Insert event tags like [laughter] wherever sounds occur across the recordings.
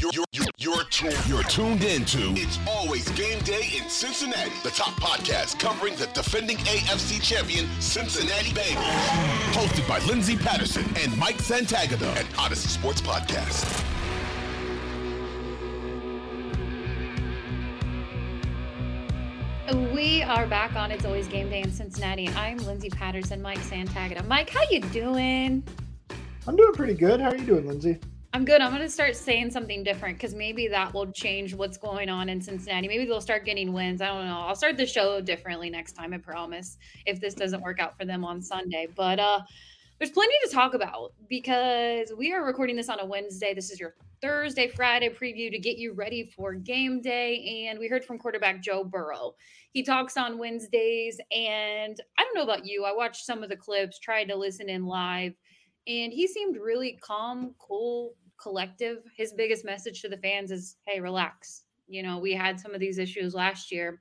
You're, you're, you're, tuned, you're tuned into It's Always Game Day in Cincinnati, the top podcast covering the defending AFC champion Cincinnati Bengals. Hosted by Lindsay Patterson and Mike Santagata at Audacy Sports Podcast. We are back on It's Always Game Day in Cincinnati. I'm Lindsay Patterson, Mike Santagata. Mike, how you doing? I'm doing pretty good. How are you doing, Lindsay? I'm good. I'm going to start saying something different because maybe that will change what's going on in Cincinnati. Maybe they'll start getting wins. I don't know. I'll start the show differently next time, I promise, if this doesn't work out for them on Sunday. But uh there's plenty to talk about because we are recording this on a Wednesday. This is your Thursday, Friday preview to get you ready for game day. And we heard from quarterback Joe Burrow. He talks on Wednesdays. And I don't know about you. I watched some of the clips, tried to listen in live, and he seemed really calm, cool, collective. His biggest message to the fans is hey, relax. You know, we had some of these issues last year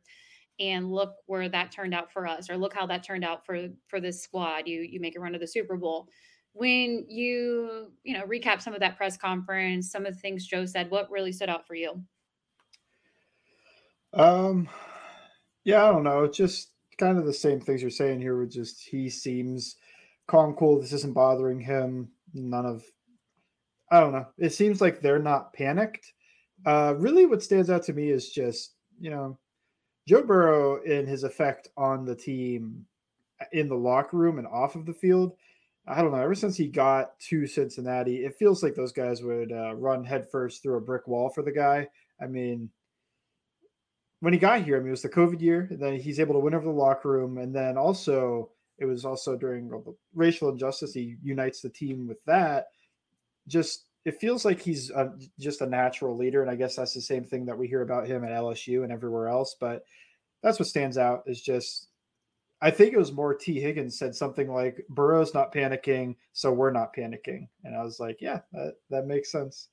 and look where that turned out for us or look how that turned out for for this squad. You you make a run to the super bowl. When you you know recap some of that press conference some of the things joe said what really stood out for you? Um yeah i don't know. It's just kind of the same things you're saying here with just he seems calm cool. This isn't bothering him. None of i don't know it seems like they're not panicked uh really what stands out to me is just you know Joe Burrow and his effect on the team in the locker room and off of the field. I don't know. Ever since he got to Cincinnati, it feels like those guys would uh, run headfirst through a brick wall for the guy. I mean, when he got here, I mean, it was the COVID year, and then he's able to win over the locker room, and then also it was also during racial injustice. He unites the team with that. Just it feels like he's a, just a natural leader, and I guess that's the same thing that we hear about him at LSU and everywhere else. But that's what stands out is just. I think it was more Tee Higgins said something like Burrow's not panicking, so we're not panicking. And I was like, yeah, that, that makes sense.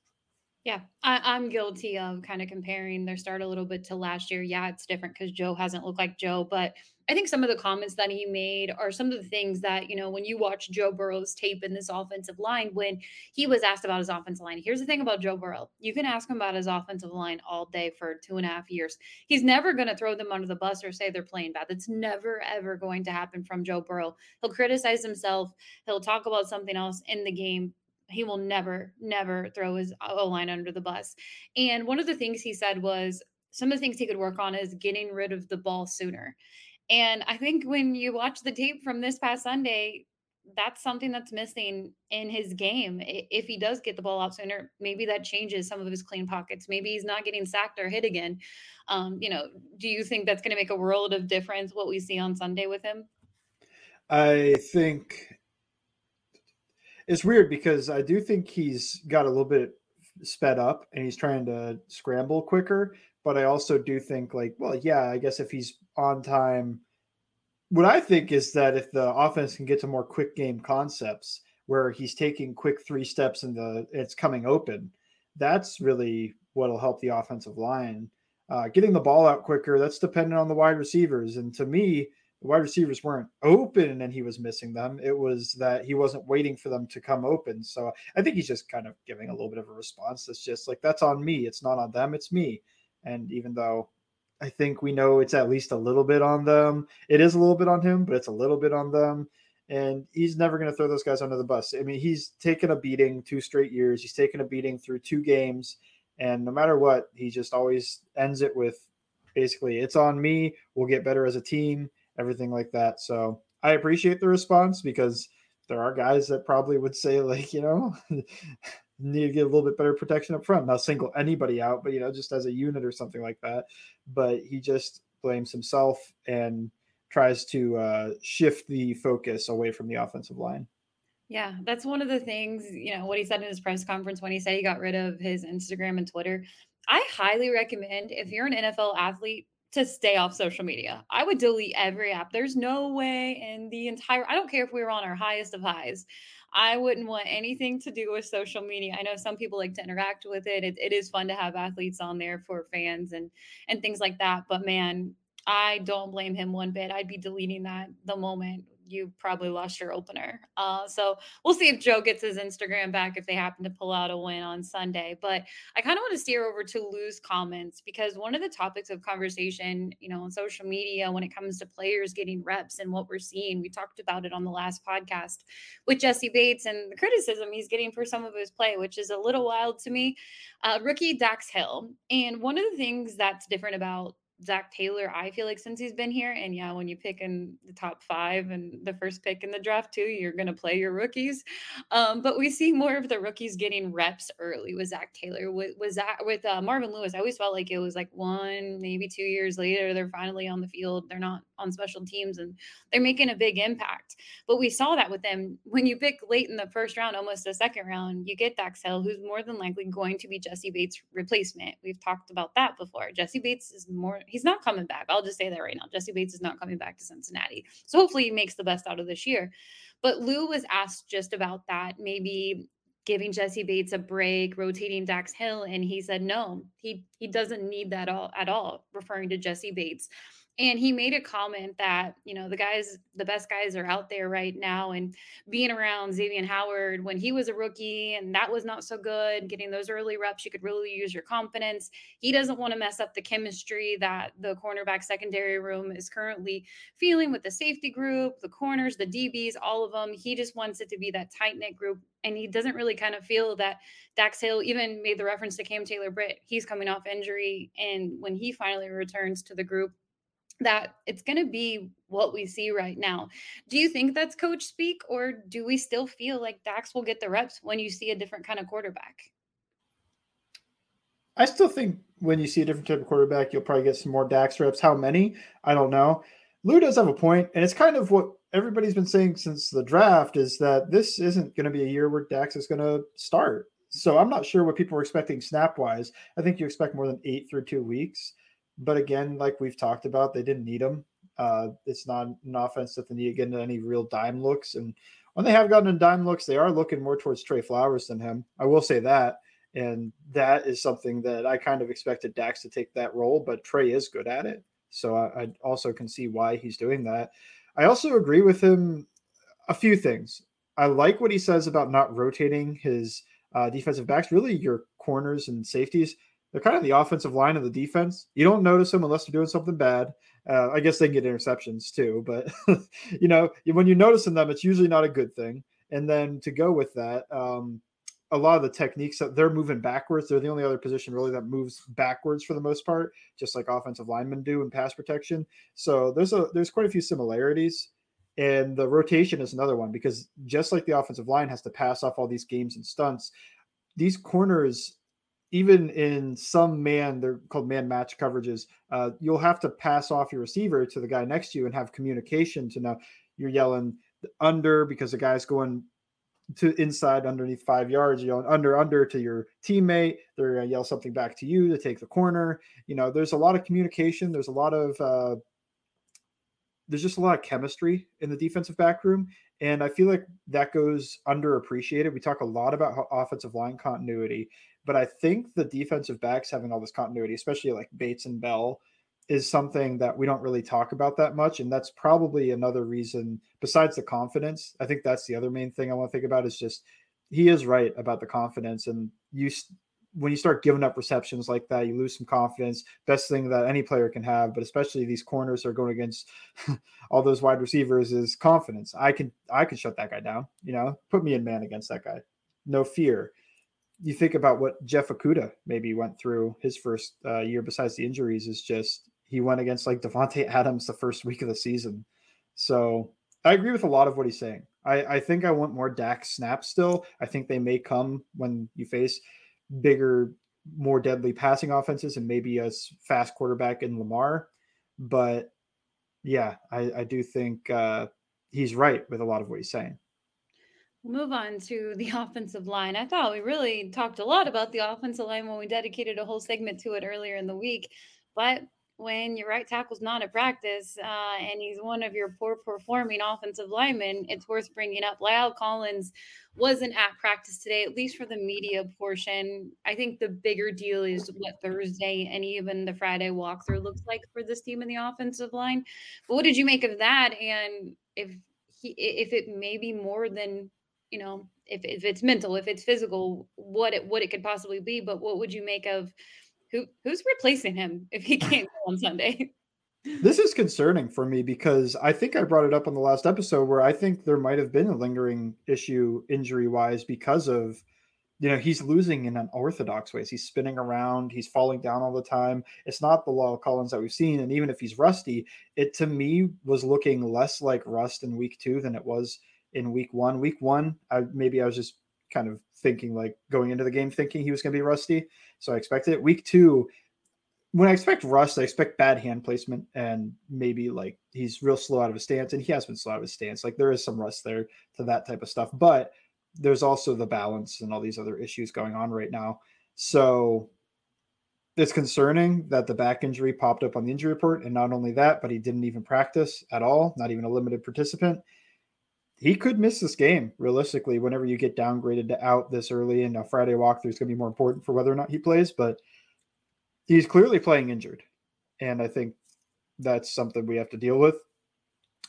Yeah, I, am guilty of kind of comparing their start a little bit to last year. Yeah, it's different because Joe hasn't looked like Joe, but I think some of the comments that he made are some of the things that, you know, when you watch Joe Burrow's tape in this offensive line, when he was asked about his offensive line, here's the thing about Joe Burrow. You can ask him about his offensive line all day for two and a half years. He's never going to throw them under the bus or say they're playing bad. That's never, ever going to happen from Joe Burrow. He'll criticize himself, he'll talk about something else in the game, he will never, never throw his O line under the bus. And one of the things he said was some of the things he could work on is getting rid of the ball sooner. And I think when you watch the tape from this past Sunday, that's something that's missing in his game. If he does get the ball out sooner, maybe that changes some of his clean pockets. Maybe he's not getting sacked or hit again. Um, you know, do you think that's going to make a world of difference what we see on Sunday with him? I think it's weird because I do think he's got a little bit sped up and he's trying to scramble quicker. But I also do think, like, well, yeah, I guess if he's on time, what I think is that if the offense can get to more quick game concepts where he's taking quick three steps and the it's coming open, that's really what'll help the offensive line. Uh, getting the ball out quicker, that's dependent on the wide receivers. And to me, the wide receivers weren't open and he was missing them. It was that he wasn't waiting for them to come open. So I think he's just kind of giving a little bit of a response that's just like, that's on me. It's not on them, it's me. And even though I think we know it's at least a little bit on them, it is a little bit on him, but it's a little bit on them. And he's never going to throw those guys under the bus. I mean, he's taken a beating two straight years. He's taken a beating through two games. And no matter what, he just always ends it with basically, it's on me. We'll get better as a team everything like that. So I appreciate the response because there are guys that probably would say like you know [laughs] need to get a little bit better protection up front not single anybody out but you know just as a unit or something like that but he just blames himself and tries to uh, shift the focus away from the offensive line yeah, that's one of the things, you know, what he said in his press conference when he said he got rid of his Instagram and Twitter. I highly recommend if you're an NFL athlete to stay off social media. I would delete every app. There's no way in the entire I don't care if we were on our highest of highs. I wouldn't want anything to do with social media. I know some people like to interact with it. it. It is fun to have athletes on there for fans and and things like that, but man, I don't blame him one bit. I'd be deleting that the moment you probably lost your opener. Uh, so we'll see if Joe gets his Instagram back if they happen to pull out a win on Sunday. But I kind of want to steer over to Lou's comments because one of the topics of conversation, you know, on social media when it comes to players getting reps and what we're seeing, we talked about it on the last podcast with Jessie Bates and the criticism he's getting for some of his play, which is a little wild to me. Uh, rookie Dax Hill. And one of the things that's different about Zac Taylor, I feel like since he's been here, and yeah, when you pick in the top five and the first pick in the draft too, you're gonna play your rookies. Um, but we see more of the rookies getting reps early with Zac Taylor. With was that with uh, Marvin Lewis? I always felt like it was like one, maybe two years later, they're finally on the field. They're not on special teams and they're making a big impact. But we saw that with them when you pick late in the first round, almost the second round, you get Dax Hill, who's more than likely going to be Jessie Bates' replacement. We've talked about that before. Jessie Bates is more he's not coming back. I'll just say that right now. Jessie Bates is not coming back to Cincinnati. So hopefully he makes the best out of this year. But Lou was asked just about that, maybe giving Jessie Bates a break, rotating Dax Hill, and he said no, he he doesn't need that all at all, referring to Jessie Bates and he made a comment that you know the guys the best guys are out there right now and being around Xavien Howard when he was a rookie and that was not so good getting those early reps you could really use your confidence. He doesn't want to mess up the chemistry that the cornerback secondary room is currently feeling with the safety group the corners the DBs all of them he just wants it to be that tight knit group and he doesn't really kind of feel that Dax Hill even made the reference to Cam Taylor Britt he's coming off injury and when he finally returns to the group that it's going to be what we see right now. Do you think that's coach speak, or do we still feel like Dax will get the reps when you see a different kind of quarterback? I still think when you see a different type of quarterback, you'll probably get some more Dax reps. How many? I don't know. Lou does have a point, and it's kind of what everybody's been saying since the draft is that this isn't going to be a year where Dax is going to start. So I'm not sure what people were expecting snap wise. I think you expect more than eight through two weeks. But again, like we've talked about, they didn't need him. Uh, it's not an offense that they need to get into any real dime looks. And when they have gotten in dime looks, they are looking more towards Tre Flowers than him. I will say that. And that is something that I kind of expected Dax to take that role, but Tre is good at it. So I, I also can see why he's doing that. I also agree with him a few things. I like what he says about not rotating his uh, defensive backs, really your corners and safeties they're kind of the offensive line of the defense. You don't notice them unless they're doing something bad. Uh, I guess they can get interceptions too, but [laughs] you know when you're noticing them, it's usually not a good thing. And then to go with that, um, a lot of the techniques that they're moving backwards. They're the only other position really that moves backwards for the most part, just like offensive linemen do in pass protection. So there's a there's quite a few similarities. And the rotation is another one because just like the offensive line has to pass off all these games and stunts, these corners even in some man, they're called man match coverages, uh, you'll have to pass off your receiver to the guy next to you and have communication to know you're yelling under because the guy's going to inside underneath five yards, you know, under under to your teammate. They're gonna yell something back to you to take the corner. You know, there's a lot of communication. There's a lot of uh, there's just a lot of chemistry in the defensive back room, and I feel like that goes underappreciated. We talk a lot about offensive line continuity, but I think the defensive backs having all this continuity, especially like Bates and Bell, is something that we don't really talk about that much. And that's probably another reason, besides the confidence. I think that's the other main thing I want to think about is just he is right about the confidence. And you, when you start giving up receptions like that, you lose some confidence. Best thing that any player can have, but especially these corners are going against [laughs] all those wide receivers is confidence. I can I can shut that guy down. You know, put me in man against that guy, no fear you think about what Jeff Okudah maybe went through his first uh, year, besides the injuries, is just he went against like Davante Adams the first week of the season. So I agree with a lot of what he's saying. I, I think I want more Dax snaps still. I think they may come when you face bigger, more deadly passing offenses and maybe a fast quarterback in Lamar. But yeah, I, I do think uh, he's right with a lot of what he's saying. Move on to the [laughs] offensive line. I thought we really talked a lot about the offensive line when we dedicated a whole segment to it earlier in the week. But when your right tackle's not at practice uh, and he's one of your poor performing offensive linemen, it's worth bringing up. La'el Collins wasn't at practice today, at least for the media portion. I think the bigger deal is what Thursday and even the Friday walkthrough looks like for this team in the offensive line. But what did you make of that? And if he, if it may be more than you know, if, if it's mental, if it's physical, what it what it could possibly be. But what would you make of who who's replacing him if he can't go [laughs] on Sunday? This is concerning for me because I think I brought it up on the last episode where I think there might have been a lingering issue injury wise because of you know he's losing in unorthodox ways. He's spinning around, he's falling down all the time. It's not the La'el Collins that we've seen, and even if he's rusty, it to me was looking less like rust in week two than it was in week one. Week one, I maybe I was just kind of thinking like going into the game thinking he was going to be rusty, so I expected it. Week two, when I expect rust, I expect bad hand placement and maybe like he's real slow out of his stance, and he has been slow out of his stance. Like there is some rust there to that type of stuff, but there's also the balance and all these other issues going on right now. So it's concerning that the back injury popped up on the injury report, and not only that, but he didn't even practice at all, not even a limited participant he could miss this game realistically whenever you get downgraded to out this early and a Friday walkthrough is going to be more important for whether or not he plays, but he's clearly playing injured. And I think that's something we have to deal with.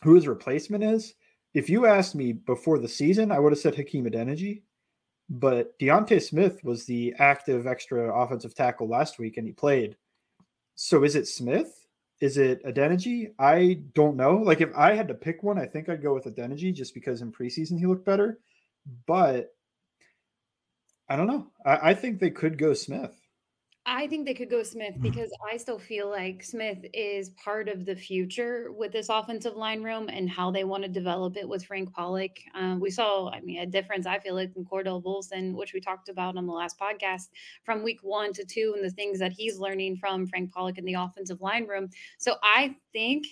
Who his replacement is, if you asked me before the season, I would have said Hakeem Adeniji, but D'Ante Smith was the active extra offensive tackle last week and he played. So is it Smith? Is it Adeniji? I don't know. Like if I had to pick one, I think I'd go with Adeniji just because in preseason he looked better. But I don't know. I, I think they could go Smith. I think they could go Smith mm. because I still feel like Smith is part of the future with this offensive line room and how they want to develop it with Frank Pollack. Um, we saw, I mean, a difference, I feel like, in Cordell Volson, which we talked about on the last podcast from week one to two and the things that he's learning from Frank Pollack in the offensive line room. So I think.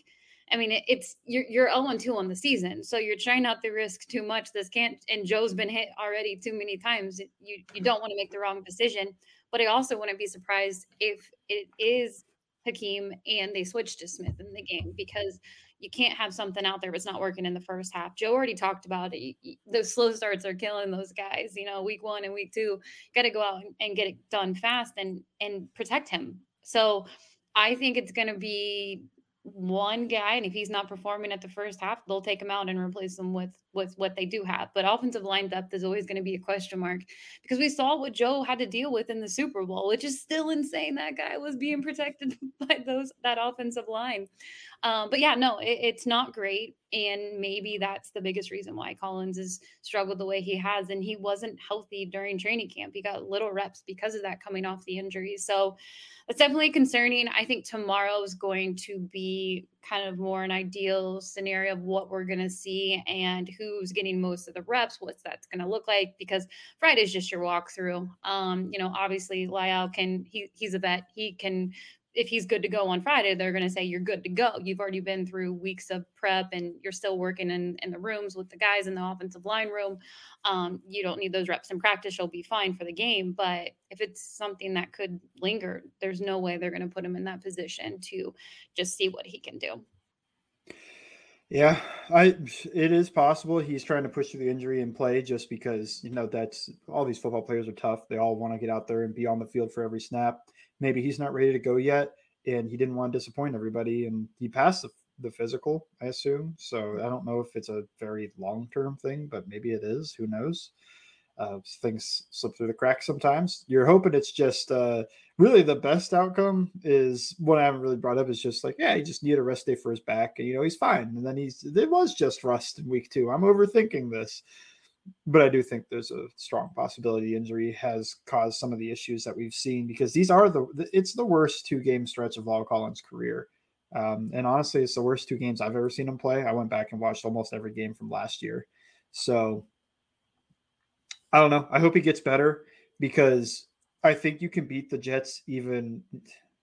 I mean, it's you're you're 0 2 on the season, so you're trying not to risk too much. This can't, and Joe's been hit already too many times. You you don't want to make the wrong decision. But I also wouldn't be surprised if it is Hakeem and they switch to Smith in the game because you can't have something out there that's not working in the first half. Joe already talked about it. Those slow starts are killing those guys. You know, week one and week two, got to go out and get it done fast and and protect him. So I think it's going to be one guy, and if he's not performing at the first half, they'll take him out and replace him with with what they do have. But offensive line depth is always going to be a question mark because we saw what Joe had to deal with in the Super Bowl, which is still insane. That guy was being protected [laughs] by those that offensive line. Um, but yeah, no, it, it's not great, and maybe that's the biggest reason why Collins has struggled the way he has. And he wasn't healthy during training camp; he got little reps because of that coming off the injury. So that's definitely concerning. I think tomorrow is going to be kind of more an ideal scenario of what we're going to see and who's getting most of the reps, what's that's going to look like. Because Friday is just your walkthrough. Um, you know, obviously La'el can he he's a vet. He can if he's good to go on Friday, they're going to say you're good to go. You've already been through weeks of prep and you're still working in, in the rooms with the guys in the offensive line room. Um, you don't need those reps in practice. You'll be fine for the game. But if it's something that could linger, there's no way they're going to put him in that position to just see what he can do. Yeah, I it is possible he's trying to push through the injury and play just because you know that's all these football players are tough. They all want to get out there and be on the field for every snap. Maybe he's not ready to go yet and he didn't want to disappoint everybody and he passed the, the physical i assume. So i don't know if it's a very long-term thing but maybe it is. Who knows uh, things slip through the cracks sometimes you're hoping it's just uh, really the best outcome is what i haven't really brought up is just like yeah he just needed a rest day for his back and you know he's fine and then he's it was just rust in week two i'm overthinking this but I do think there's a strong possibility injury has caused some of the issues that we've seen because these are the it's the worst two game stretch of La'el Collins' career. Um, and honestly, it's the worst two games I've ever seen him play. I went back and watched almost every game from last year. So I don't know. I hope he gets better because I think you can beat the Jets even.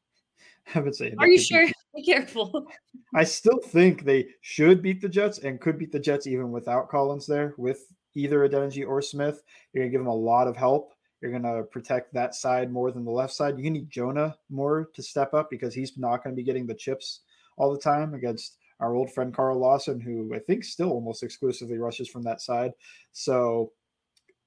[laughs] I would say. Are you sure? [laughs] Be careful. I still think they should beat the Jets and could beat the Jets even without Collins there. With either Adeniji or Smith, you're gonna give them a lot of help. You're gonna protect that side more than the left side. You need Jonah more to step up because he's not going to be getting the chips all the time against our old friend Carl Lawson, who I think still almost exclusively rushes from that side. So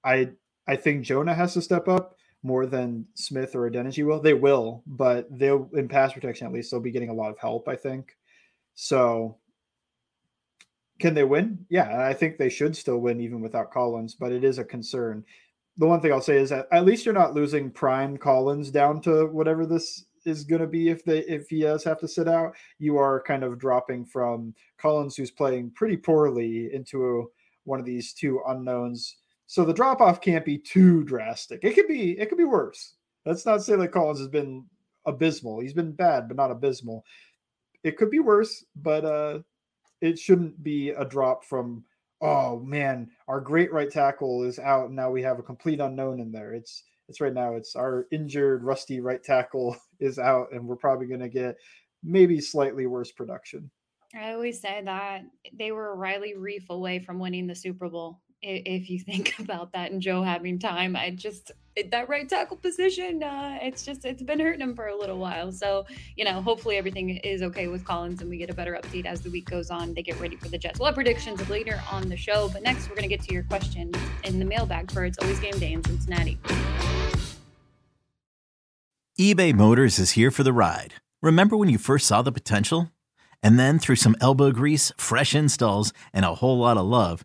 I I think Jonah has to step up more than Smith or Adeniji will. They will, but they'll in pass protection at least they'll be getting a lot of help, I think. So can they win? Yeah, I think they should still win even without Collins, but it is a concern. The one thing I'll say is that at least you're not losing prime Collins down to whatever this is going to be if they if he does have to sit out. You are kind of dropping from Collins, who's playing pretty poorly, into one of these two unknowns. So the drop off can't be too drastic. It could be it could be worse. Let's not say that Collins has been abysmal. He's been bad, but not abysmal. It could be worse, but uh it shouldn't be a drop from oh man, our great right tackle is out and now we have a complete unknown in there. It's it's right now it's our injured rusty right tackle [laughs] is out and we're probably going to get maybe slightly worse production i always say that they were Riley Reiff away from winning the super bowl if you think [laughs] about that and joe having time i just that right tackle position uh, it's just it's been hurting him for a little while so you know hopefully everything is okay with collins and we get a better update as the week goes on they get ready for the jets we'll have predictions later on the show but next we're to get to your question in the mailbag for it's always game day in cincinnati eBay Motors is here for the ride. Remember when you first saw the potential? And then through some elbow grease, fresh installs, and a whole lot of love,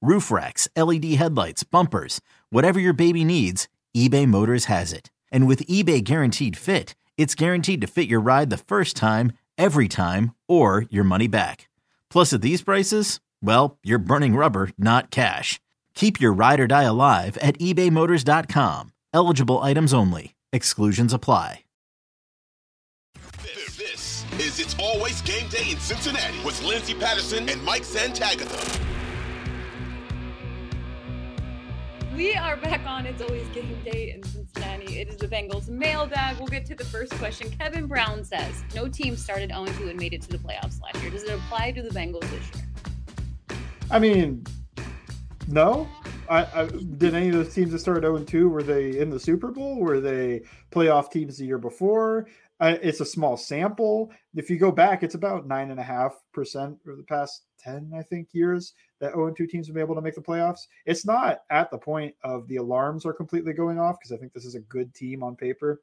roof racks, LED headlights, bumpers, whatever your baby needs, eBay Motors has it. And with eBay Guaranteed Fit, it's guaranteed to fit your ride the first time, every time, or your money back. Plus, at these prices, well, you're burning rubber, not cash. Keep your ride or die alive at ebaymotors.com. Eligible items only. Exclusions apply. This, this is It's Always Game Day in Cincinnati with Lindsay Patterson and Mike Santagata. We are back on It's Always Game Day in Cincinnati. It is the Bengals mailbag. We'll get to the first question. Kevin Brown says, No team started 0 2 and made it to the playoffs last year. Does it apply to the Bengals this year? I mean, no. I, I, did any of those teams that started 0 2 were they in the Super Bowl? Were they playoff teams the year before? Uh, it's a small sample. If you go back, it's about nine and a half percent over the past 10, I think, years that 0 2 teams have been able to make the playoffs. It's not at the point of the alarms are completely going off because I think this is a good team on paper.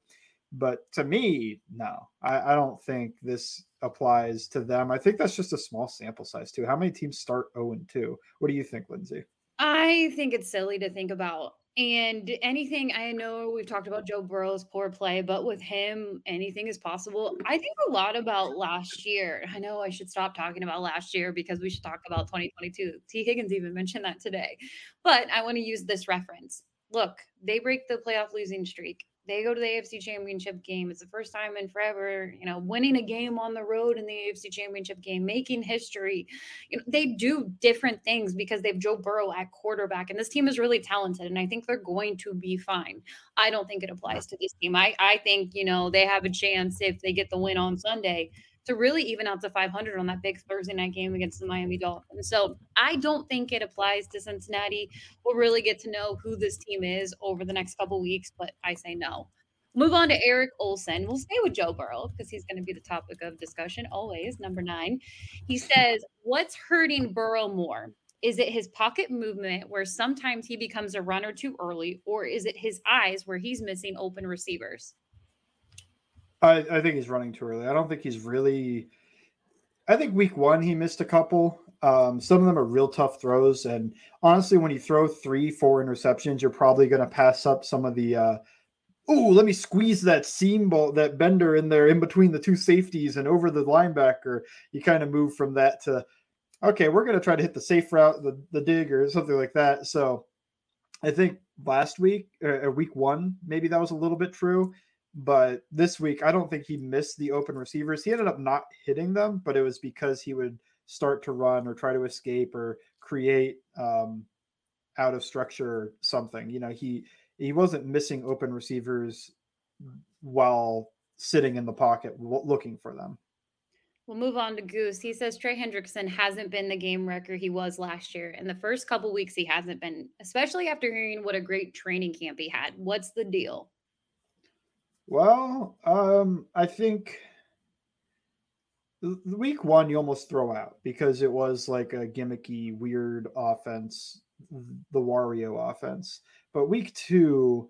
But to me, no, I, I don't think this applies to them. I think that's just a small sample size, too. How many teams start 0 2? What do you think, Lindsay? I think it's silly to think about. And anything I know we've talked about Joe Burrow's poor play, but with him, anything is possible. I think a lot about last year. I know I should stop talking about last year because we should talk about 2022. Tee Higgins even mentioned that today. But I want to use this reference. Look, they break the playoff losing streak they go to the AFC Championship game. It's the first time in forever, you know, winning a game on the road in the AFC Championship game, making history. You know, they do different things because they have Joe Burrow at quarterback, and this team is really talented, and I think they're going to be fine. I don't think it applies to this team. I I think you know they have a chance if they get the win on Sunday to really even out to 500 on that big Thursday night game against the Miami Dolphins. So I don't think it applies to Cincinnati. We'll really get to know who this team is over the next couple weeks, but I say no. Move on to Eric Olson. We'll stay with Joe Burrow because he's going to be the topic of discussion always. Number nine. He says, What's hurting Burrow more? Is it his pocket movement where sometimes he becomes a runner too early, or is it his eyes where he's missing open receivers? I, I think he's running too early. I don't think he's really. I think week one he missed a couple. Um, some of them are real tough throws, and honestly, when you throw three, four interceptions, you're probably going to pass up some of the. Uh, oh, let me squeeze that seam ball, that bender in there in between the two safeties and over the linebacker. You kind of move from that to, okay, we're going to try to hit the safe route, the the dig or something like that. So, I think last week, or week one, maybe that was a little bit true. But this week, I don't think he missed the open receivers. He ended up not hitting them, but it was because he would start to run or try to escape or create um, out of structure something. You know, he he wasn't missing open receivers while sitting in the pocket looking for them. We'll move on to Goose. He says Trey Hendrickson hasn't been the game wrecker he was last year. In the first couple weeks, he hasn't been, especially after hearing what a great training camp he had. What's the deal? Well, um, I think week one you almost throw out because it was like a gimmicky, weird offense, the Wario offense. But week two,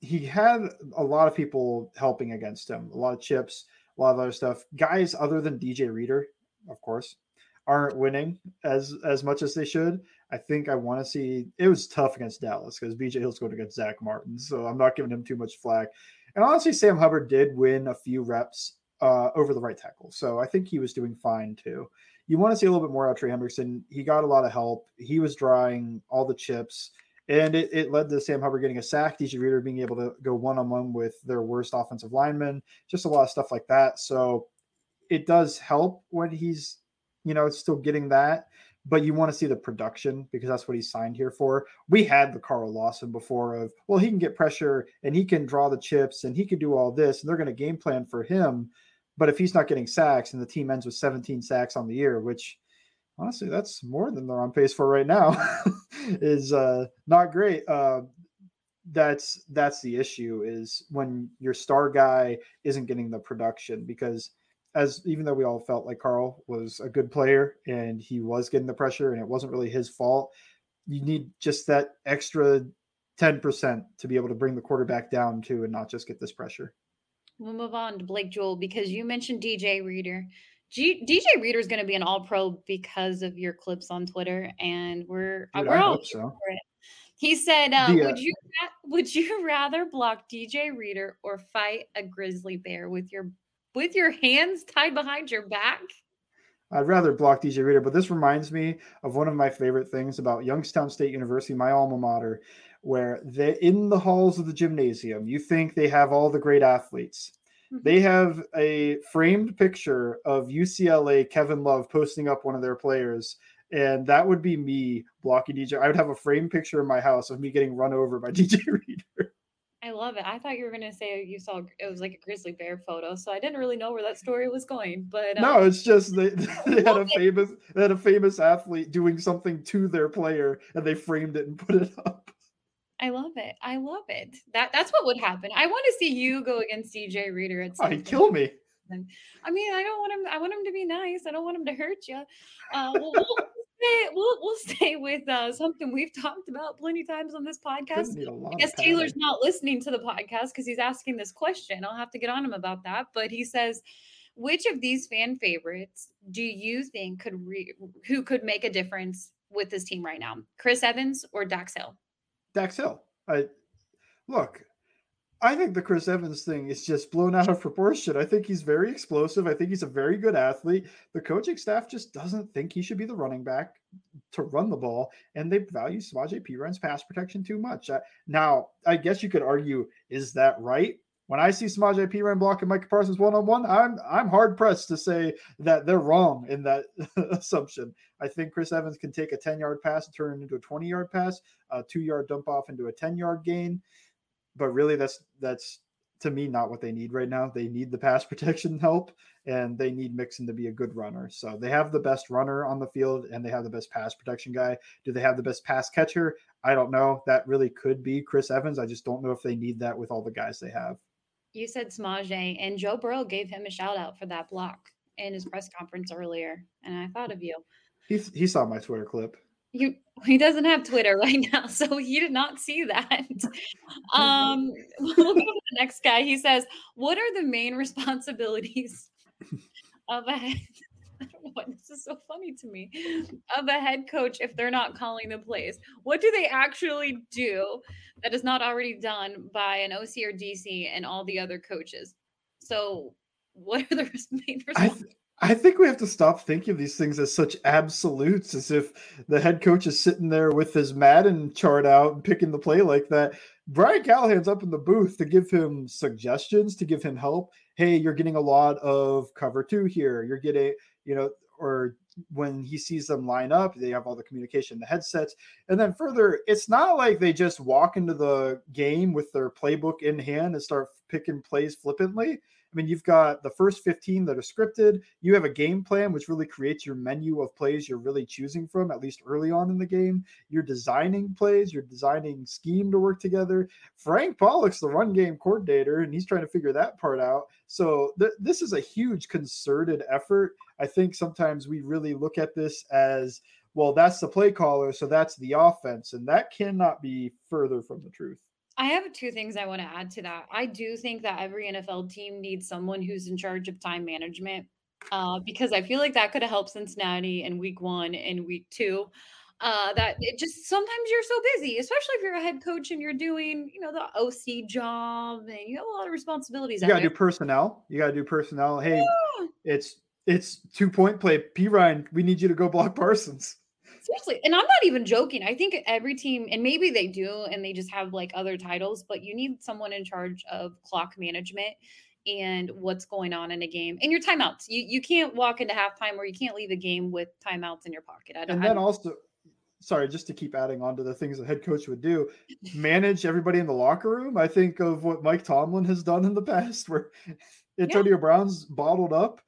he had a lot of people helping against him, a lot of chips, a lot of other stuff. Guys other than DJ Reader, of course, aren't winning as as much as they should. I think I want to see it was tough against Dallas because BJ Hill's going against Zack Martin, so I'm not giving him too much flack. And honestly, Sam Hubbard did win a few reps uh, over the right tackle. So I think he was doing fine too. You want to see a little bit more out of Trey Hendrickson. He got a lot of help. He was drawing all the chips, and it, it led to Sam Hubbard getting a sack, DJ Reader being able to go one on one with their worst offensive lineman, just a lot of stuff like that. So it does help when he's, you know, still getting that but you want to see the production because that's what he signed here for. We had the Carl Lawson before of, well, he can get pressure and he can draw the chips and he can do all this, and they're going to game plan for him. But if he's not getting sacks and the team ends with 17 sacks on the year, which honestly, that's more than they're on pace for right now, [laughs] is uh, not great. Uh, that's that's the issue is when your star guy isn't getting the production because as even though we all felt like Carl was a good player and he was getting the pressure and it wasn't really his fault, you need just that extra 10% to be able to bring the quarterback down to and not just get this pressure. We'll move on to Blake Jewell because you mentioned DJ Reader. G- DJ Reader is going to be an all pro because of your clips on Twitter, and we're Dude, we're I all so. He said, uh, The, uh, "Would you would you [laughs] rather block DJ Reader or fight a grizzly bear with your with your hands tied behind your back?" I'd rather block DJ Reader, but this reminds me of one of my favorite things about Youngstown State University, my alma mater, where they in the halls of the gymnasium, you think they have all the great athletes. Mhm. They have a framed picture of UCLA Kevin Love posting up one of their players, and that would be me blocking DJ. I would have a framed picture in my house of me getting run over by [laughs] DJ Reader. I love it. I thought you were going to say you saw it was like a grizzly bear photo, so I didn't really know where that story was going. But um, No, it's just they, [laughs] they [laughs] had a famous they had a famous athlete doing something to their player, and they framed it and put it up. I love it. I love it. That that's what would happen. I want to see you go against DJ Reader at Oh, he'd kill me. I mean, I don't want him. I want him to be nice. I don't want him to hurt you. Uh, we'll, we'll, stay, we'll, we'll stay with uh, something we've talked about plenty of times on this podcast. Couldn't need a lot I guess Taylor's not listening to the podcast because he's asking this question. I'll have to get on him about that. But he says, which of these fan favorites do you think could re- who could make a difference with this team right now? Chris Evans or Dax Hill? Dax Hill. I look. I think the Chris Evans thing is just blown out of proportion. I think he's very explosive. I think he's a very good athlete. The coaching staff just doesn't think he should be the running back to run the ball, and they value Samaje Perine pass protection too much. Uh, now, I guess you could argue, is that right? When I see Samaje Perine blocking Micah Parsons one on one, I'm I'm hard pressed to say that they're wrong in that [laughs] assumption. I think Chris Evans can take a 10 yard pass and turn it into a 20 yard pass, a two yard dump off into a 10 yard gain. But really, that's that's to me not what they need right now. They need the pass [laughs] protection help and they need Mixon to be a good runner. So they have the best runner on the field and they have the best pass protection guy. Do they have the best pass catcher? I don't know. That really could be Chris Evans. I just don't know if they need that with all the guys they have. You said Samaje, and Joe Burrow gave him a shout out for that block in his press conference earlier, and I thought of you. He, he saw my Twitter clip. You [laughs] he doesn't have Twitter [laughs] right now, so he did not see that. [laughs] Um, we'll go to the next guy. He says, "What are the main responsibilities of a?" I don't know what this is so funny to me of a head coach if they're not calling the plays. What do they actually do that is not already done by an OC or DC and all the other coaches? So, what are the main th- I think we have to stop thinking of these things as such absolutes, as if the head coach is sitting there with his Madden chart out and picking the play like that. Brian Callahan's up in the booth to give him suggestions, to give him help. Hey, you're getting a lot of cover two here. You're getting, you know, or when he sees them line up, they have all the communication, the headsets. And then further, it's not like they just walk into the game with their playbook in hand and start picking plays flippantly. I mean, you've got the first 15 that are scripted. You have a game plan, which really creates your menu of plays you're really choosing from, at least early on in the game. You're designing plays, you're designing scheme to work together. Frank Pollack's the run game coordinator, and he's trying to figure that part out. So th- this is a huge concerted effort. I think sometimes we really look at this as well, that's the play caller, so that's the offense. And that cannot be further from the truth. I have two things I want to add to that. I do think that every NFL team needs someone who's in charge of time management uh, because I feel like that could have helped Cincinnati in week one and week two. Uh, that it just sometimes you're so busy, especially if you're a head coach and you're doing, you know, the OC job and you have a lot of responsibilities. You got to do personnel. You got to do personnel. Hey, yeah. it's it's two point play. Perine, we need you to go block Parsons. Seriously. And I'm not even joking. I think every team, and maybe they do, and they just have like other titles, but you need someone in charge of clock management and what's going on in a game and your timeouts. You you can't walk into halftime or you can't leave a game with timeouts in your pocket. I don't, and then also, sorry, just to keep adding on to the things the head coach would do, manage everybody in the locker room. I think of what Mike Tomlin has done in the past, where Antonio yeah. Brown's bottled up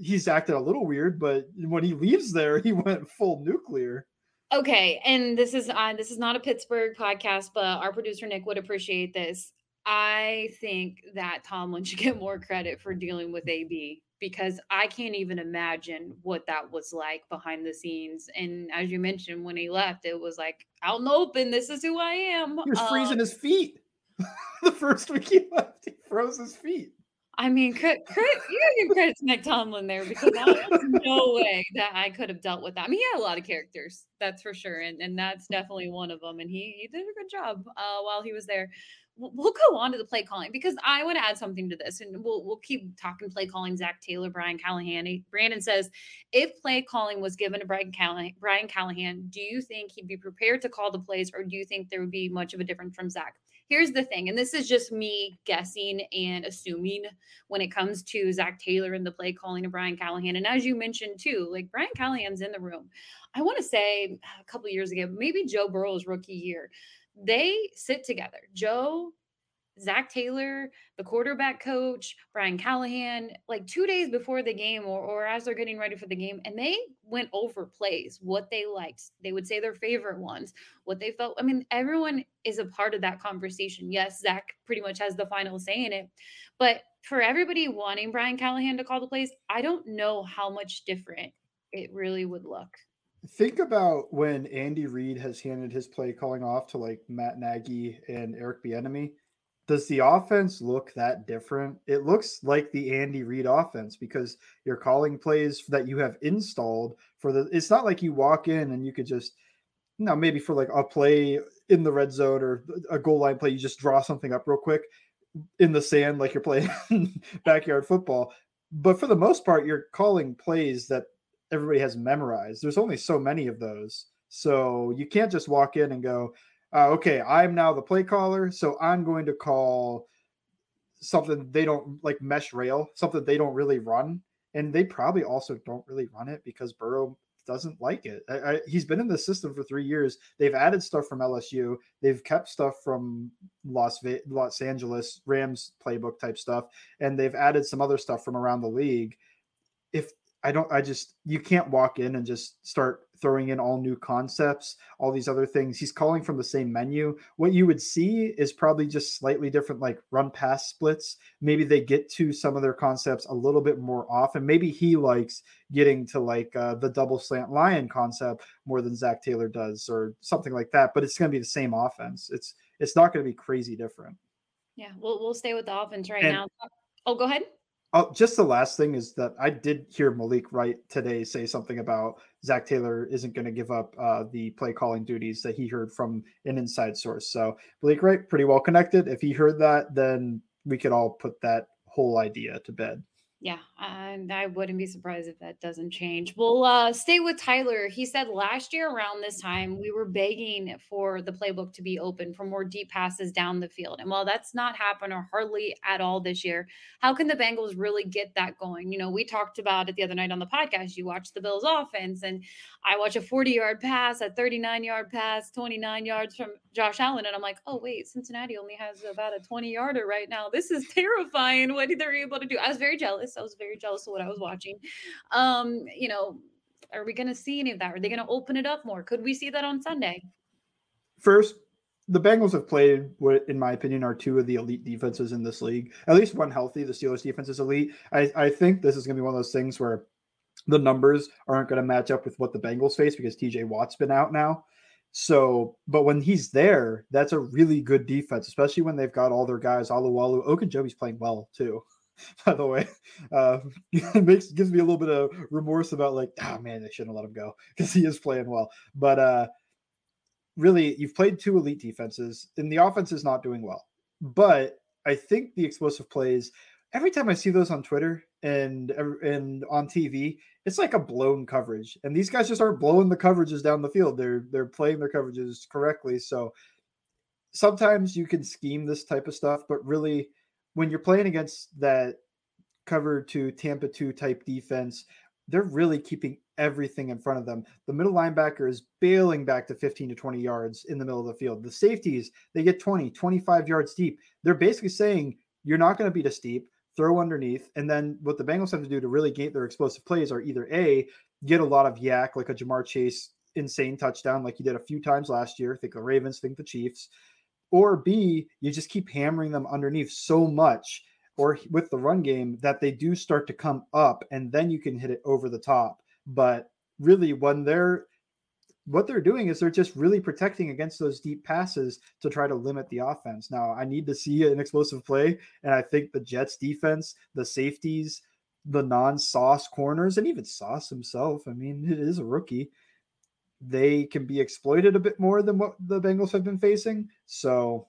he's acted a little weird, but when he leaves there, he [laughs] went full nuclear. Okay, and this is uh, this is not a Pittsburgh podcast, but our producer Nick would appreciate this. I think that Tomlin [laughs] should get more credit for dealing with AB because I can't even imagine what that was like behind the scenes. And as you mentioned, when he left, it was like out in the open. This is who I am. He was um, freezing his feet. [laughs] the first week he left, he froze his feet. I mean, credit, you give credit to Tomlin there because there's no way that I could have dealt with that. I mean, he had a lot of characters, that's for sure, and and that's definitely one of them. And he he did a good job uh, while he was there. We'll, we'll go on to the play calling because I want to add something to this, and we'll we'll keep talking play calling. Zac Taylor, Brian Callahan. Brandon says, if play calling was given to Brian Callahan, Brian Callahan, do you think he'd be prepared to call the plays, or do you think there would be much of a difference from Zac? Here's the thing, and this is just me guessing and assuming when it comes to Zac Taylor and the play calling of Brian Callahan. And as you mentioned too, like Brian Callahan's in the room. I want to say uh, a couple years ago, maybe Joe Burrow's rookie year, they sit together. Joe Zac Taylor, the quarterback coach, Brian Callahan, like two days before the game or, or as they're getting ready for the game, and they went over plays, what they liked. They would say their favorite ones, what they felt. I mean, everyone is a part of that conversation. Yes, Zac pretty much has the final say in it. But for everybody wanting Brian Callahan to call the plays, I don't know how much different it really would look. Think about when Andy Reid has handed his play calling off to like Matt Nagy and Eric Bieniemy does the offense look that different? It looks like the Andy Reid offense because you're calling plays that you have installed for the. It's not like you walk in and you could just, you know, maybe for like a play in the red zone or a goal line play, you just draw something up real quick in the sand like you're playing [laughs] backyard football. But for the most part, you're calling plays that everybody has memorized. There's only so many of those. So you can't just walk in and go, uh, okay, I'm now the play caller, so I'm going to call something they don't like mesh rail, something they don't really run, and they probably also don't really run it because Burrow doesn't like it. I, I, he's been in the system for three years. They've added stuff from LSU. They've kept stuff from Las Ve- Los Angeles Rams playbook type stuff, and they've added some other stuff from around the league. If I don't, I just, you can't walk in and just start throwing in all new concepts, all these other things. He's calling from the same menu. What you would see is probably just slightly different, like run pass splits. Maybe they get to some of their concepts a little bit more often. Maybe he likes getting to like uh, the double slant lion concept more than Zac Taylor does, or something like that. But it's going to be the same offense. It's, it's not going to be crazy different. Yeah, we'll, we'll stay with the offense right and, now. Oh, go ahead Oh, just the last thing is that I did hear Malik Wright today say something about Zac Taylor isn't going to give up uh, the play calling duties that he heard from an inside source. So Malik Wright, pretty well connected. If he heard that, then we could all put that whole idea to bed. Yeah, and I wouldn't be surprised if that doesn't change. We'll uh, stay with Tyler. He said last year around this time, we were begging for the playbook to be open for more deep passes down the field. And while that's not happened or hardly at all this year, how can the Bengals really get that going? You know, we talked about it the other night on the podcast. You watch the Bills offense, and I watch a 40 yard pass, a 39 yard pass, 29 yards from Josh Allen. And I'm like, oh, wait, Cincinnati only has about a 20 yarder right now. This is [laughs] terrifying what they're able to do. I was very jealous. I was very jealous of what I was watching. Um, you know, are we going to see any of that? Are they going to open it up more? Could we see that on Sunday? First, the Bengals have played what, in my opinion, are two of the elite defenses in this league. At least one healthy. The Steelers defense is elite. I, I think this is going to be one of those things where the numbers aren't going to match up with what the Bengals face because TJ Watt's been out now. So, but when he's there, that's a really good defense, especially when they've got all their guys. Alualu, Ogunjobi's playing well too. [laughs] By the way, uh, [laughs] it makes gives me a little bit of remorse about like, oh man, they shouldn't let him go [laughs] because he is playing well. But uh, really, you've played two elite defenses, and the offense is not doing well. But I think the explosive plays. Every time I see those on Twitter and and on TV, it's like a blown coverage. And these guys just aren't blowing the coverages down the field. They're they're playing their coverages correctly. So sometimes you can scheme this type of stuff, but really when you're playing against that cover to Tampa 2 type defense, they're really keeping everything in front of them. The middle linebacker is bailing back to 15 to 20 yards in the middle of the field. The safeties, they get 20, 25 yards deep. They're basically saying, you're not going to beat us deep, throw underneath. And then what the Bengals have to do to really gate their explosive plays are either A, get a lot of YAC, like a Ja'Marr Chase insane touchdown, like you did a few times last year. Think the Ravens, think the Chiefs or B, you just keep hammering them underneath so much or with the run game that they do start to come up and then you can hit it over the top. But really, when they're what they're doing is they're just really protecting against those deep passes to try to limit the offense. Now, I need to see an explosive play, and I think the Jets defense, the safeties, the non-sauce corners, and even Sauce himself. I mean, it is a rookie they can be exploited a bit more than what the Bengals have been facing. So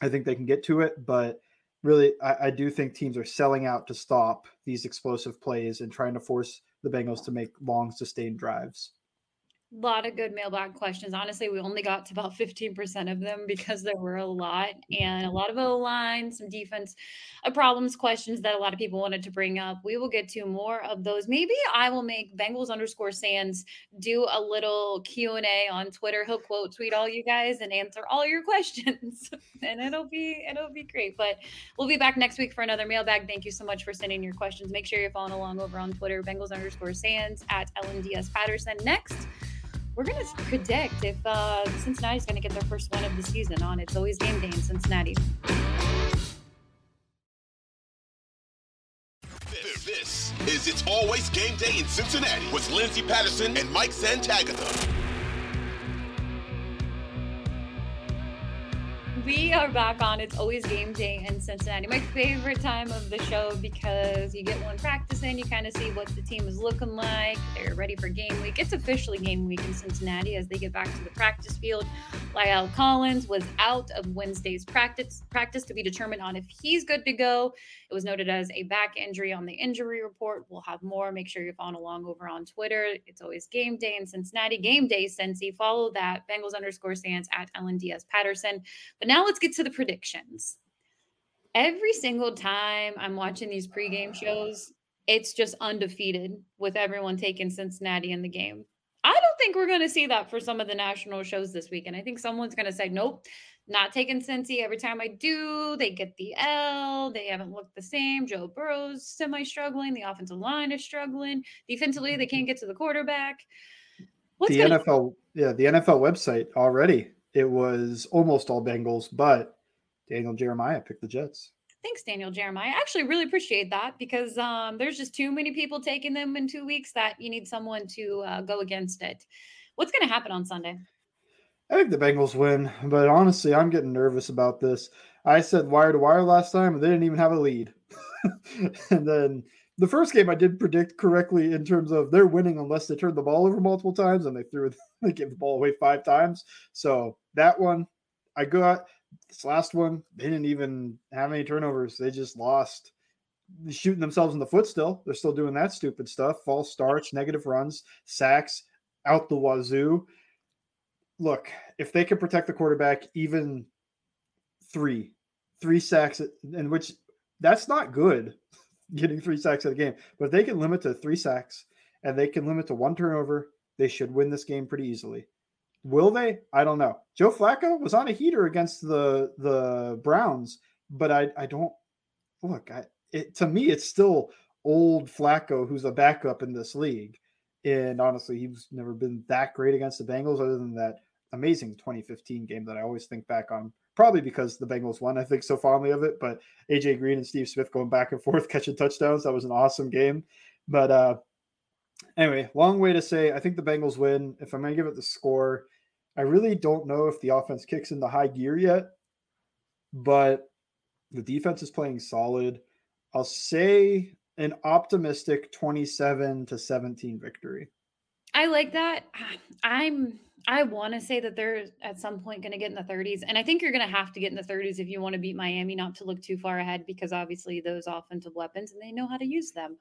I think they can get to it. But really, I, I, do think teams are selling out to stop these explosive plays and trying to force the Bengals to make long, sustained drives a lot of good mailbag questions. Honestly, we only got to about 15% of them because there were a lot and a lot of O line, some defense uh, problems, questions that a lot of people wanted to bring up. We will get to more of those. Maybe I will make Bengals underscore Sans do a little Q&A on Twitter. He'll quote tweet all you guys and answer all your [laughs] questions and it'll be, it'll be great. But we'll be back next week for another mailbag. Thank you so much for sending your questions. Make sure you're following along over on Twitter, Bengals underscore Sans at LNDS Patterson. Next, we're going to predict if uh, Cincinnati's going to get their first win of the season on It's Always Game Day in Cincinnati. This is It's Always Game Day in Cincinnati with Lindsay Patterson and Mike Santagata. We are back on It's Always Game Day in Cincinnati. My favorite time of the show because you get one practice in, you kind of see what the team is looking like. They're ready for game week. It's officially game week in Cincinnati as they get back to the practice field. La'el Collins was out of Wednesday's practice practice to be determined on if he's good to go. It was noted as a back injury on the injury report. We'll have more. Make sure you're following along over on Twitter. It's always game day in Cincinnati. Game day, Cincy. Follow that. Bengals underscore Sans at LNDS Patterson. But now let's get to the predictions. Every single time I'm watching these pregame shows, it's just undefeated with everyone taking Cincinnati in the game. I don't think we're going to see that for some of the national shows this weekend. I think someone's going to say, nope, not taking Cincy. Every time I do, they get the L. They haven't looked the same. Joe Burrow's semi struggling. The offensive line is struggling. Defensively, they can't get to the quarterback. What's the gonna- NFL, yeah, the NFL website already. It was almost all Bengals, but Daniel Jeremiah picked the Jets. Thanks, Daniel Jeremiah. I actually really appreciate that because um, there's just too many people taking them in two weeks that you need someone to uh, go against it. What's going to happen on Sunday? I think the Bengals win, but honestly, I'm getting nervous about this. I said wire to wire last time, and they didn't even have a lead. [laughs] and then the first game I did predict correctly in terms of they're winning unless they turn the ball over multiple times, and they threw [laughs] they gave the ball away five times. So that one I got. This last one, they didn't even have any turnovers. They just lost shooting themselves in the foot still. They're still doing that stupid stuff. False starts, negative runs, sacks out the wazoo. Look, if they can protect the quarterback even three, three sacks, in which that's not good, [laughs] getting three sacks at a game. But if they can limit to three sacks and they can limit to one turnover, they should win this game pretty easily. Will they? I don't know. Joe Flacco was on a heater against the the Browns, but I I don't look. I it, to me, it's still old Flacco who's a backup in this league. And honestly, he's never been that great against the Bengals, other than that amazing 2015 game that I always think back on. Probably because the Bengals won, I think so fondly of it. But AJ Green and Steve Smith going back and forth [laughs] catching touchdowns. That was an awesome game. But uh anyway, long way to say I think the Bengals win. If I'm gonna give it the score, I really don't know if the offense kicks into high gear yet, but the defense is playing solid. I'll say an optimistic 27 to 17 victory. I like that. I'm I want to say that they're at some point going to get in the 30s. And I think you're going to have to get in the 30s if you want to beat Miami, not to look too far ahead, because obviously those offensive weapons and they know how to use them.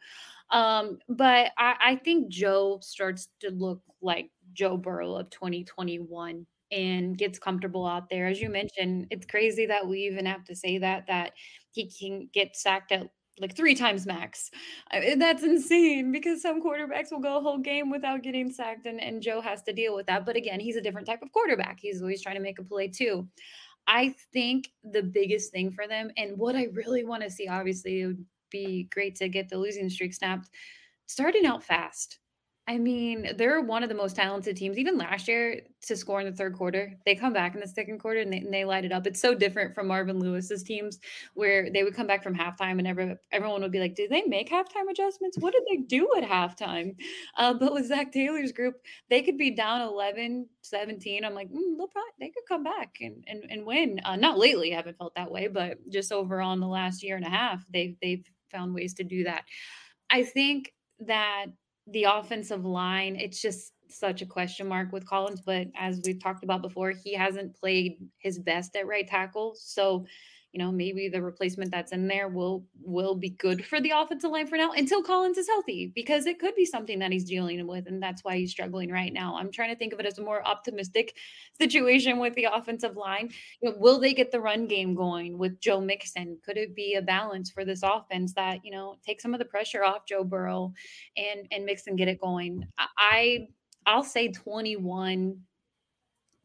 Um, but I, I think Joe starts to look like Joe Burrow of 2021 and gets comfortable out there. As you mentioned, it's crazy that we even have to say that, that he can get sacked at like three times max. I mean, that's insane because some quarterbacks will go a whole game without getting sacked, and, and Joe has to deal with that. But again, he's a different type of quarterback. He's always trying to make a play too. I think the biggest thing for them, and what I really want to see, obviously, it would be great to get the losing streak snapped, starting out fast. I mean, they're one of the most talented teams, even last year, to score in the third quarter. They come back in the second quarter and they, and they light it up. It's so different from Marvin Lewis's teams, where they would come back from halftime and every, everyone would be like, Did they make halftime adjustments? What did they do at halftime? Uh, but with Zac Taylor's group, they could be down 11, 17. I'm like, mm, they'll probably, they could come back and, and, and win. Uh, not lately, I haven't felt that way, but just overall in the last year and a half, they've, they've found ways to do that. I think that the offensive line, it's just such a question mark with Collins. But as we've talked about before, he hasn't played his best at right tackle. So you know, maybe the replacement that's in there will will be good for the offensive line for now until Collins is healthy, because it could be something that he's dealing with, and that's why he's struggling right now. I'm trying to think of it as a more optimistic [laughs] situation with the offensive line. You know, will they get the run game going with Joe Mixon? Could it be a balance for this offense that you know take some of the pressure off Joe Burrow and and Mixon get it going? I I'll say 21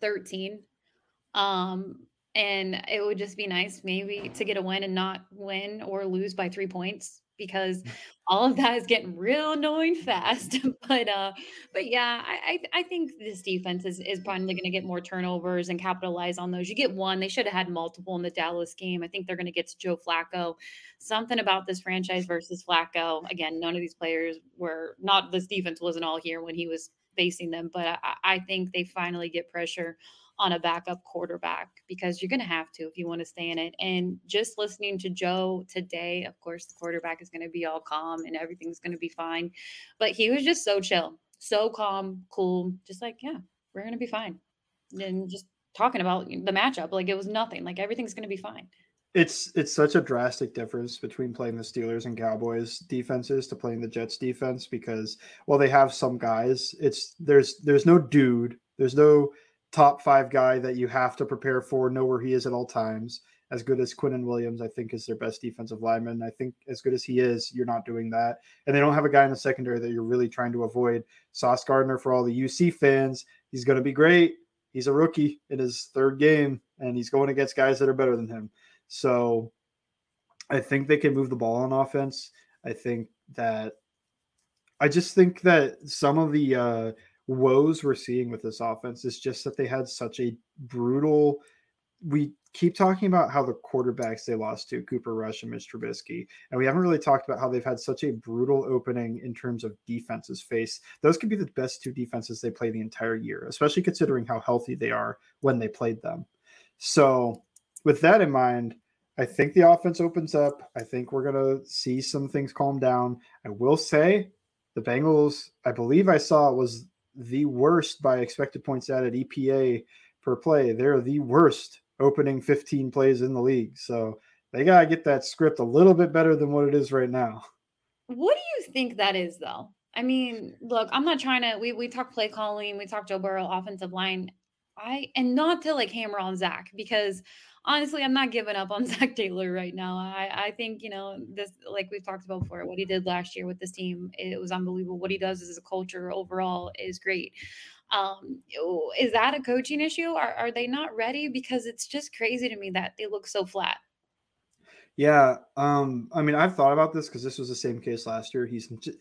13 um and it would just be nice maybe to get a win and not win or lose by three points because mm. all of that is getting real annoying fast. [laughs] but uh, but yeah, I I think this defense is is probably going to get more turnovers and capitalize on those. You get one, they should have had multiple in the Dallas game. I think they're going to get to Joe Flacco. Something about this franchise versus Flacco. Again, none of these players were not. This defense wasn't all here when he was facing them, but I, I think they finally get pressure on a backup quarterback because you're going to have to if you want to stay in it. And just listening to Joe today, of course, the quarterback is going to be all calm and everything's going to be fine. But he was just so chill, so calm, cool, just like, yeah, we're going to be fine. And just talking about the matchup, like it was nothing, like everything's going to be fine. It's it's such a drastic difference between playing the Steelers and Cowboys defenses to playing the Jets defense because while they have some guys, it's there's there's no dude, there's no top five guy that you have to prepare for, know where he is at all times. As good as Quinnen Williams, I think, is their best defensive lineman. I think as good as he is, you're not doing that. And they don't have a guy in the secondary that you're really trying to avoid. Sauce Gardner, for all the UC fans, he's going to be great. He's a rookie in his third game, and he's going against guys that are better than him. So I think they can move the ball on offense. I think that I just think that some of the uh, woes we're seeing with this offense is just that they had such a brutal. We keep talking about how the quarterbacks they lost to Cooper Rush and Mitch Trubisky, and we haven't really talked about how they've had such a brutal opening in terms of defenses face. Those could be the best two defenses they play the entire year, especially considering how healthy they are when they played them. So, with that in mind, I think the offense opens up. I think we're gonna see some things calm down. I will say the Bengals, I believe I saw was the worst by expected points added EPA per play. They're the worst opening 15 plays in the league. So they gotta get that script a little bit better than what it is right now. What do you think that is though? I mean, look, I'm not trying to we we talk play calling, we talk Joe Burrow offensive line. I and not to like hammer on Zac because honestly, I'm not giving up on [laughs] Zac Taylor right now. I, I think, you know, this, like we've talked about before, what he did last year with this team, it was unbelievable. What he does as a culture overall is great. Um, is that a coaching issue? Are, are they not ready? Because it's just crazy to me that they look so flat. Yeah. Um, I mean, I've thought about this because this was the same case last year. He's just,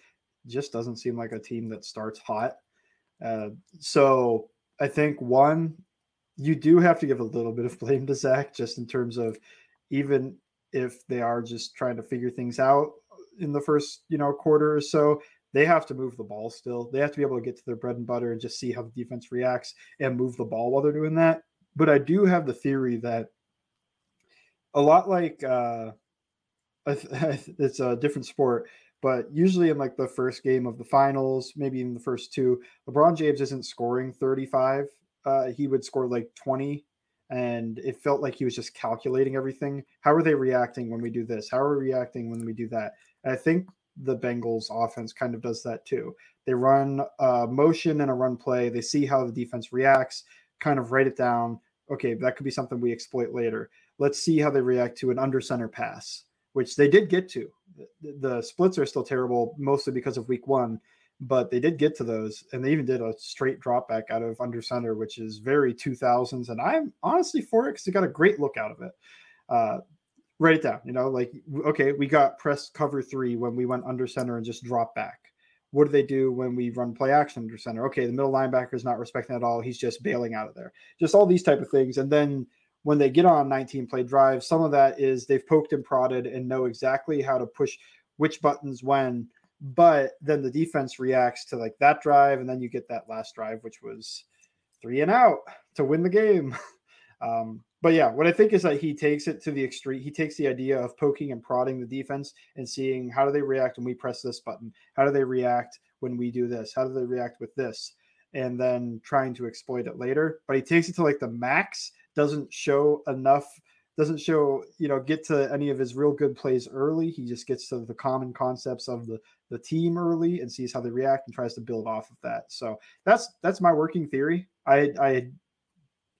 just doesn't seem like a team that starts hot. Uh, so I think one, you do have to give a little bit of blame to Zac just in terms of even if they are just trying to figure things out in the first, you know, quarter or so, they have to move the ball still. They have to be able to get to their bread and butter and just see how the defense reacts and move the ball while they're doing that. But I do have the theory that a lot like uh [laughs] it's a different sport, but usually in like the first game of the finals, maybe in the first two, LeBron James isn't scoring 35 uh, he would score like 20 and it felt like he was just calculating everything. How are they reacting when we do this? How are we reacting when we do that? And I think the Bengals offense kind of does that too. They run a motion and a run play. They see how the defense reacts, kind of write it down. Okay, that could be something we exploit later. Let's see how they react to an under center pass, which they did get to. The, splits are still terrible, mostly because of week one but they did get to those and they even did a straight drop back out of under center which is very 2000s and i'm honestly for it because they got a great look out of it. Uh, write it down you know like okay we got press cover three when we went under center and just drop back. What do they do when we run play action under center? Okay the middle linebacker is not respecting at all he's just bailing out of there. Just all these type of things and then when they get on 19 play drive some of that is they've poked and prodded and know exactly how to push which buttons when but then the defense reacts to like that drive, and then you get that last drive, which was three and out to win the game. [laughs] Um, but yeah, what I think is that he takes it to the extreme. He takes the idea of poking and prodding the defense and seeing how do they react when we press this button? How do they react when we do this? How do they react with this? And then trying to exploit it later. But he takes it to like the max, doesn't show enough doesn't show you know get to any of his real good plays early. He just gets to the common concepts of the the team early and sees how they react and tries to build off of that. So that's that's my working theory. I i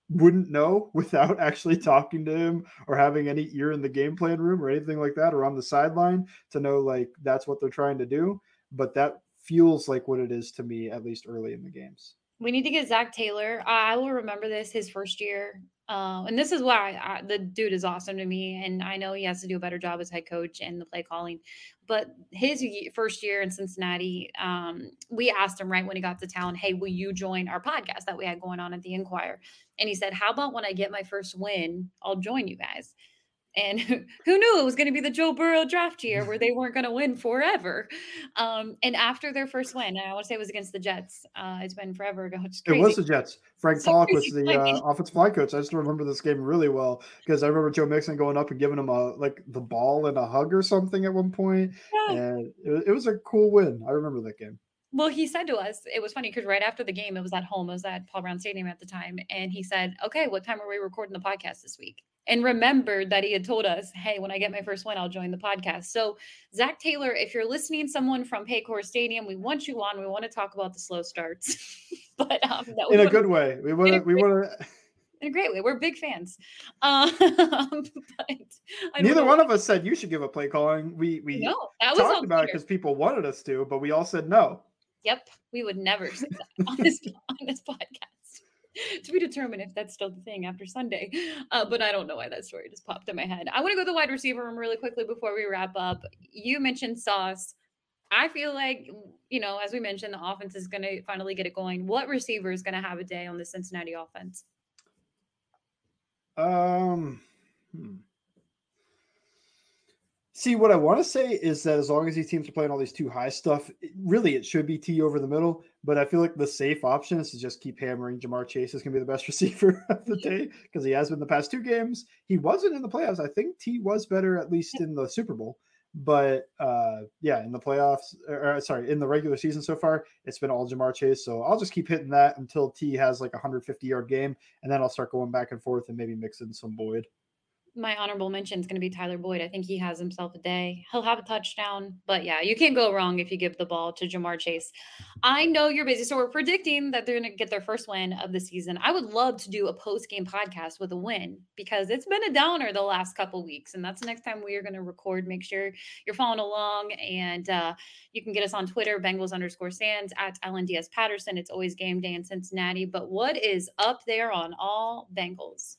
wouldn't know [laughs] without actually talking to him or having any ear in the game plan room or anything like that or on the sideline to know like that's what they're trying to do. But that feels like what it is to me at least early in the games. We need to get Zac Taylor. I will remember this his first year. Uh, and this is why I, the dude is awesome to me. And I know he has to do a better job as head coach and the play calling. But his first year in Cincinnati, um, we asked him right when he got to town, Hey, will you join our podcast that we had going on at the Inquirer? And he said, How about when I get my first win, I'll join you guys. And [laughs] who knew it was going to be the Joe Burrow draft year where they weren't going to win forever. Um, and after their first win, I want to say it was against the Jets. Uh, it's been forever ago. It was the Jets. Frank Pollack was the uh, offensive line coach. I just remember this game really well because I remember Joe Mixon going up and giving him a like the ball and a hug or something at one point. Yeah. And it, it was a cool win. I remember that game. Well, he said to us, it was funny because right after the game, it was at home, it was at Paul Brown Stadium at the time. And he said, Okay, what time are we recording the podcast this week? and remembered that he had told us, hey, when I get my first win, I'll join the podcast. So, Zac Taylor, if you're listening, someone from Paycor Stadium, we want you on. We want to talk about the slow starts, [laughs] but um, in a good way. We want to, we want to. In a great way. We're big fans. Um, [laughs] Neither one of us said you should give a play calling. We we no, that was talked about it because people wanted us to, but we all said no. Yep, we would never say that [laughs] on this on this podcast. to be determined if that's still the thing after Sunday. Uh, but I don't know why that story just popped in my head. I want to go to the wide receiver room really quickly before we wrap up. You mentioned Sauce. I feel like, you know, as we mentioned, the offense is going to finally get it going. What receiver is going to have a day on the Cincinnati offense? Um, hmm. See, what I want to say is that as long as these teams are playing all these two high stuff, it, really it should be Tee over the middle. But I feel like the safe option is to just keep hammering Ja'Marr Chase is going to be the best [laughs] receiver of the day because he has been the past two games. He wasn't in the playoffs. I think Tee was better at least in the Super Bowl. But uh, yeah, in the playoffs, or sorry, in the regular season so far, it's been all Ja'Marr Chase. So I'll just keep hitting that until Tee has like a 150 yard game, and then I'll start going back and forth and maybe mix in some Boyd my honorable mention is going to be Tyler Boyd. I think he has himself a day. He'll have a touchdown, but yeah, you can't go wrong if you give the ball to Ja'Marr Chase. I know you're busy, so we're predicting that they're going to get their first win of the season. I would love to do a post game podcast with a win because it's been a downer the last couple weeks, and that's the next time we are going to record. Make sure you're following along, and uh, you can get us on Twitter, Bengals underscore Sans at LNDS Patterson. It's always game day in Cincinnati. But what is up there on all Bengals?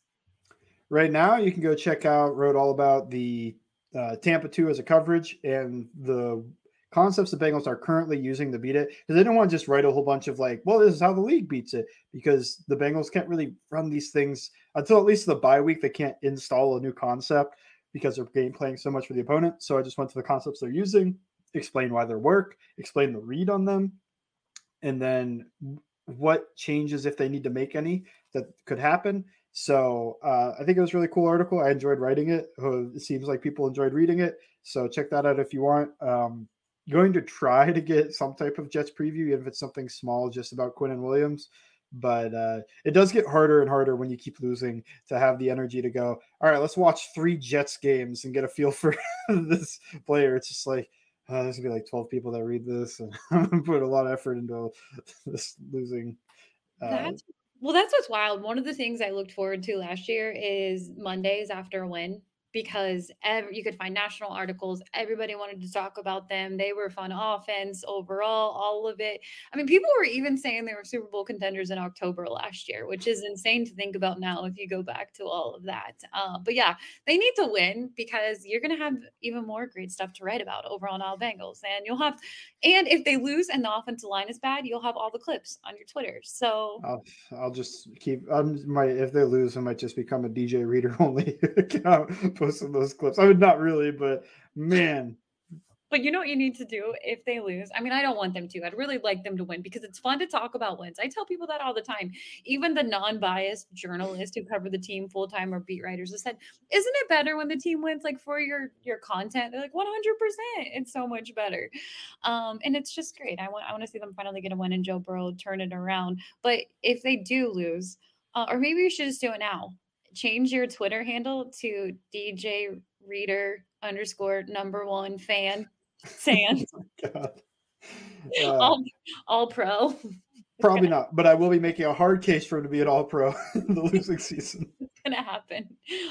Right now you can go check out wrote all about the uh, tampa 2 as a coverage and the concepts the bengals are currently using to beat it because they don't want to just write a whole bunch of like well this is how the league beats it because the bengals can't really run these things until at least the bye week they can't install a new concept because they're game playing so much for the opponent. So i just went to the concepts they're using explain why they work explain the read on them and then what changes if they need to make any that could happen so uh, I think it was a really cool article. I enjoyed writing it. It seems like people enjoyed reading it. So check that out if you want. Um, going to try to get some type of Jets preview, even if it's something small, just about Quinnen Williams. But uh, it does get harder and harder when you keep losing to have the energy to go. All right, let's watch three Jets games and get a feel [laughs] for this player. It's just like uh, there's gonna be like 12 people that read this, and [laughs] put a lot of effort into this losing. Uh, That's well, that's what's wild. One of the things I looked forward to last year is Mondays after a win because you could find national articles. Everybody wanted to talk about them. They were fun offense overall, all of it. I mean, people were even saying they were Super Bowl contenders in October last year, which is insane to think about now if you go back to all of that. Uh, but yeah, they need to win because you're going to have even more great stuff to write about over on All Bengals. And you'll have, and if they lose and the offensive line is bad, you'll have all the clips on your Twitter. So I'll, I'll just keep, I'm my, if they lose, I might just become a DJ reader [laughs] only [laughs] account posting those clips. I mean, not really, but man. But you know what you need to do if they lose? I mean, I don't want them to. I'd really like them to win because it's fun to talk about wins. I tell people that all the time. Even the non-biased journalists who cover the team full time or beat writers have said, "Isn't it better when the team wins? Like for your your content, they're like 100. percent It's so much better, um, and it's just great. I want I want to see them finally get a win and Joe Burrow turn it around. But if they do lose, uh, or maybe we should just do it now change your Twitter handle to DJ Reader underscore number one fan Sands. [laughs] oh uh, all, all pro. [laughs] Probably not, but I will be making a hard case for him to be an all pro [laughs] in the losing season. It's gonna happen.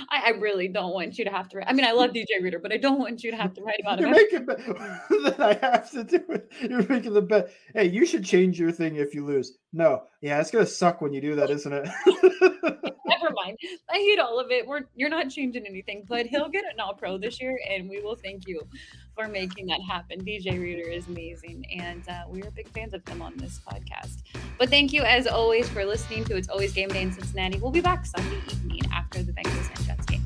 I, I, really don't want you to have to. Write. I mean, I love DJ Reader, but I don't want you to have to write about You're making that I have to do it. You're making the bet. Hey, you should change your thing if you lose. No, yeah, it's gonna suck when you do that, isn't it? I hate all of it. We're you're not changing anything, but he'll get an all pro this year, and we will thank you for making that happen. DJ Reader is amazing, and uh, we are big fans of him on this podcast. But thank you as always for listening to It's Always Game Day in Cincinnati. We'll be back Sunday evening after the Bengals and Jets game.